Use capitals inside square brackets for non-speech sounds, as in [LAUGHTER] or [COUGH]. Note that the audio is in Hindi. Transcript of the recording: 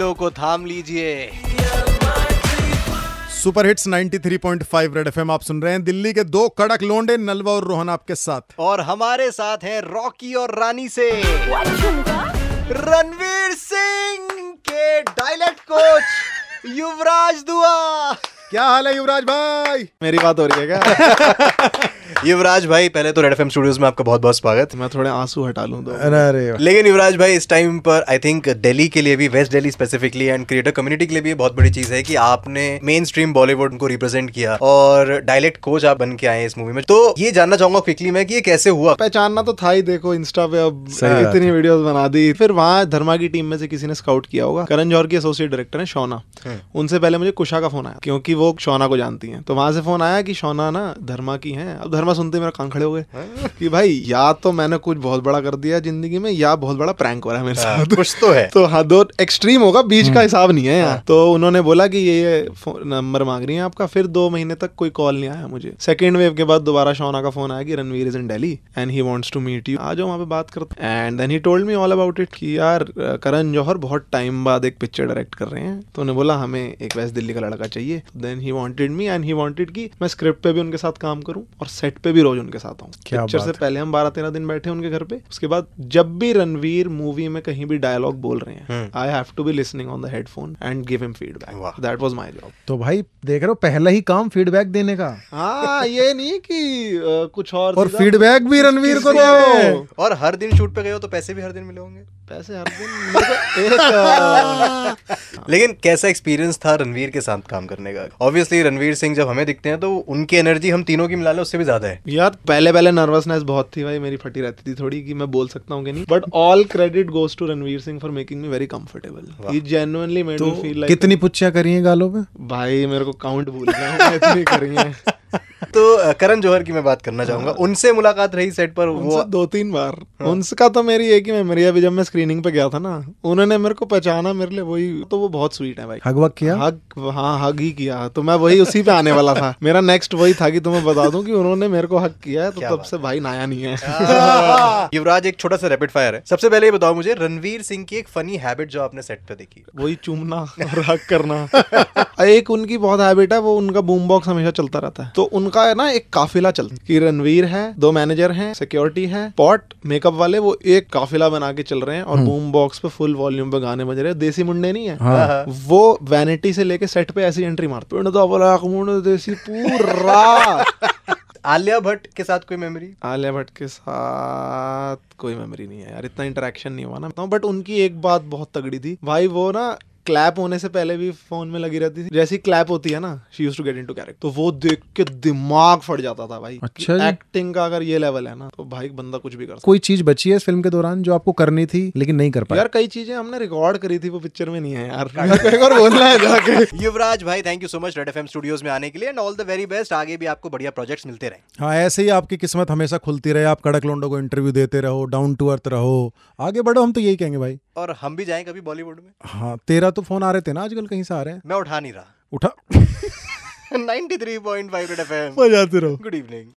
दिलों को थाम लीजिए। सुपर हिट्स 93.5 रेड एफएम आप सुन रहे हैं। दिल्ली के दो कड़क लोंडे नलवा और रोहन आपके साथ। और हमारे साथ हैं रॉकी और रानी से। रणवीर सिंह के डायलेक्ट कोच युवराज दुआ। क्या हाल है युवराज भाई? मेरी बात हो रही है क्या? [LAUGHS] युवराज भाई पहले तो रेड एफएम स्टूडियोज में आपका बहुत बहुत स्वागत। मैं थोड़े आँसू हटा लूँ तो अरे लेकिन युवराज भाई इस टाइम पर आई थिंक दिल्ली के लिए भी west Delhi specifically and creator community के लिए भी बहुत बड़ी चीज़ है कि आपने मेन स्ट्रीम बॉलीवुड को रिप्रेजेंट किया और डायलेक्ट कोच आप बन के आए इस मूवी में। तो ये जानना चाहूँगा क्विकली में कि ये कैसे हुआ? पहचानना तो था ही देखो इंस्टा पे अब सही इतनी वीडियोस बना दी। फिर वहाँ धर्मा की टीम में से किसी ने स्काउट किया होगा। करण जौहर की एसोसिएट डायरेक्टर है शौना। उनसे पहले मुझे कुशा का फ़ोन आया क्योंकि वो शौना को जानती है। तो वहाँ से फ़ोन आया कि शौना ना धर्मा की है। अब धर्मा सुनते मेरा कान खड़े हो गए। कि भाई या तो मैंने कुछ बहुत बड़ा कर दिया ज़िंदगी में या बहुत बड़ा प्रैंक हो रहा है मेरे हाँ, साथ। कुछ तो है। [LAUGHS] तो हाँ दो एक्सट्रीम होगा बीच का हिसाब नहीं है यहाँ तो उन्होंने बोला कि ये नंबर मांग रही है आपका फिर दो महीने तक कोई कॉल नहीं आया मुझे। सेकेंड वेव के बाद दोबारा शौना का फ़ोन आया कि Ranveer is in Delhi and he wants to meet you आ जाओ वहाँ पे बात करते and then he told me all about it कि यार करण जौहर बहुत टाइम बाद एक पिक्चर डायरेक्ट कर रहे हैं। तो उन्होंने बोला हमें एक वेस्ट दिल्ली का लड़का चाहिए। Then he wanted me and he wanted कि मैं स्क्रिप्ट पे भी उनके साथ काम करूँ और सेट पे भी रोज उनके साथ क्या पिक्चर से पहले हम बारह तेरह दिन बैठे उनके घर पे उसके बाद जब भी रणवीर मूवी में कहीं भी डायलॉग बोल रहे हैं I have to be listening on the headphone and give him feedback that was my job तो भाई देख रहे हो पहला ही काम फीडबैक देने का। हाँ ये नहीं कि अ, कुछ और और फीडबैक भी रणवीर को [LAUGHS] दो। और हर दिन शूट पे गए हो तो पैसे भी हर दिन मिले होंगे। पैसे हर दिन मेरे एक [LAUGHS] लेकिन कैसा एक्सपीरियंस था रणवीर के साथ काम करने का? ऑब्वियसली रणवीर सिंह जब हमें दिखते हैं तो उनकी एनर्जी हम तीनों की मिला लें उससे भी ज़्यादा है। यार पहले पहले नर्वसनेस बहुत थी भाई मेरी फटी रहती थी थोड़ी कि मैं बोल सकता हूँ कि नहीं। But all credit goes to Ranveer Singh for making me very comfortable he genuinely made me feel like कितनी पुच्चियाँ करी हैं गालों पे? भाई मेरे को काउंट भूल गया हूँ [LAUGHS] इतनी करी है। तो करण जौहर की मैं बात करना चाहूँगा। उनसे मुलाकात रही सेट पर वो दो तीन बार उनका तो मेरी एक ही मेमोरी अभी जब मैं स्क्रीनिंग पे गया था ना। उन्होंने मेरे को पहचाना मेरे लिए वही तो वो बहुत स्वीट है भाई। हग वग किया? हग हाँ हग ही किया। तो मैं वही उसी पे आने वाला था। [LAUGHS] मेरा नेक्स्ट वही था कि तुम्हें बता दूँ कि उन्होंने मेरे को हक किया है तो तब से भाई नया नहीं है। [LAUGHS] युवराज एक छोटा सा रैपिड फायर है। सबसे पहले ये बताओ मुझे रणवीर सिंह की एक फनी हैबिट जो आपने सेट पे देखी। वही चूमना [LAUGHS] और हक करना। एक उनकी बहुत हैबिट है वो उनका बूम बॉक्स हमेशा चलता रहता है। तो उनका है ना एक काफिला चलता है। कि रणवीर है दो मैनेजर हैं सिक्योरिटी है पॉट मेकअप वाले वो एक काफिला बना के चल रहे हैं और बूम बॉक्स पे फुल वॉल्यूम पे गाने बज रहे हैं। देसी मुंडे नहीं है। हाँ। वो वैनिटी से लेके सेट पे ऐसी एंट्री मारते पिंड दा देसी पूरा। [LAUGHS] आलिया भट्ट के साथ कोई मेमोरी आलिया भट्ट के साथ कोई मेमोरी नहीं है यार। इतना इंटरेक्शन नहीं हुआ ना। बट उनकी एक बात बहुत तगड़ी थी। भाई वो ना क्लैप होने से पहले भी फ़ोन में लगी रहती थी। जैसी क्लैप होती है ना she use to get into character तो वो देख के दिमाग फट जाता था भाई। अच्छा एक्टिंग का अगर ये लेवल है ना तो भाई बंदा कुछ भी कर कोई चीज़ बची है इस फ़िल्म के दौरान जो आपको करनी थी लेकिन नहीं कर पाया यार कई चीज़ें हमने रिकॉर्ड करी थी वो पिक्चर में नहीं है यार। [LAUGHS] बार बोलना है जाके। युवराज भाई thank you so much red FM studios में आने के लिए and all the very best आगे भी आपको बढ़िया प्रोजेक्ट्स मिलते रहे। हाँ ऐसे ही आपकी किस्मत हमेशा खुलती रहे। आप कड़क लोंडो को इंटरव्यू देते रहो डाउन टू अर्थ रहो। आगे बढ़ो हम तो यही कहेंगे भाई। और हम भी जाएँ कभी बॉलीवुड में। हाँ तेरा तो फ़ोन आ रहे थे ना आजकल कहीं से आ रहे हैं। मैं उठा नहीं रहा। उठा। [LAUGHS] 93.5 रेड एफएम बजाते रहो। Good evening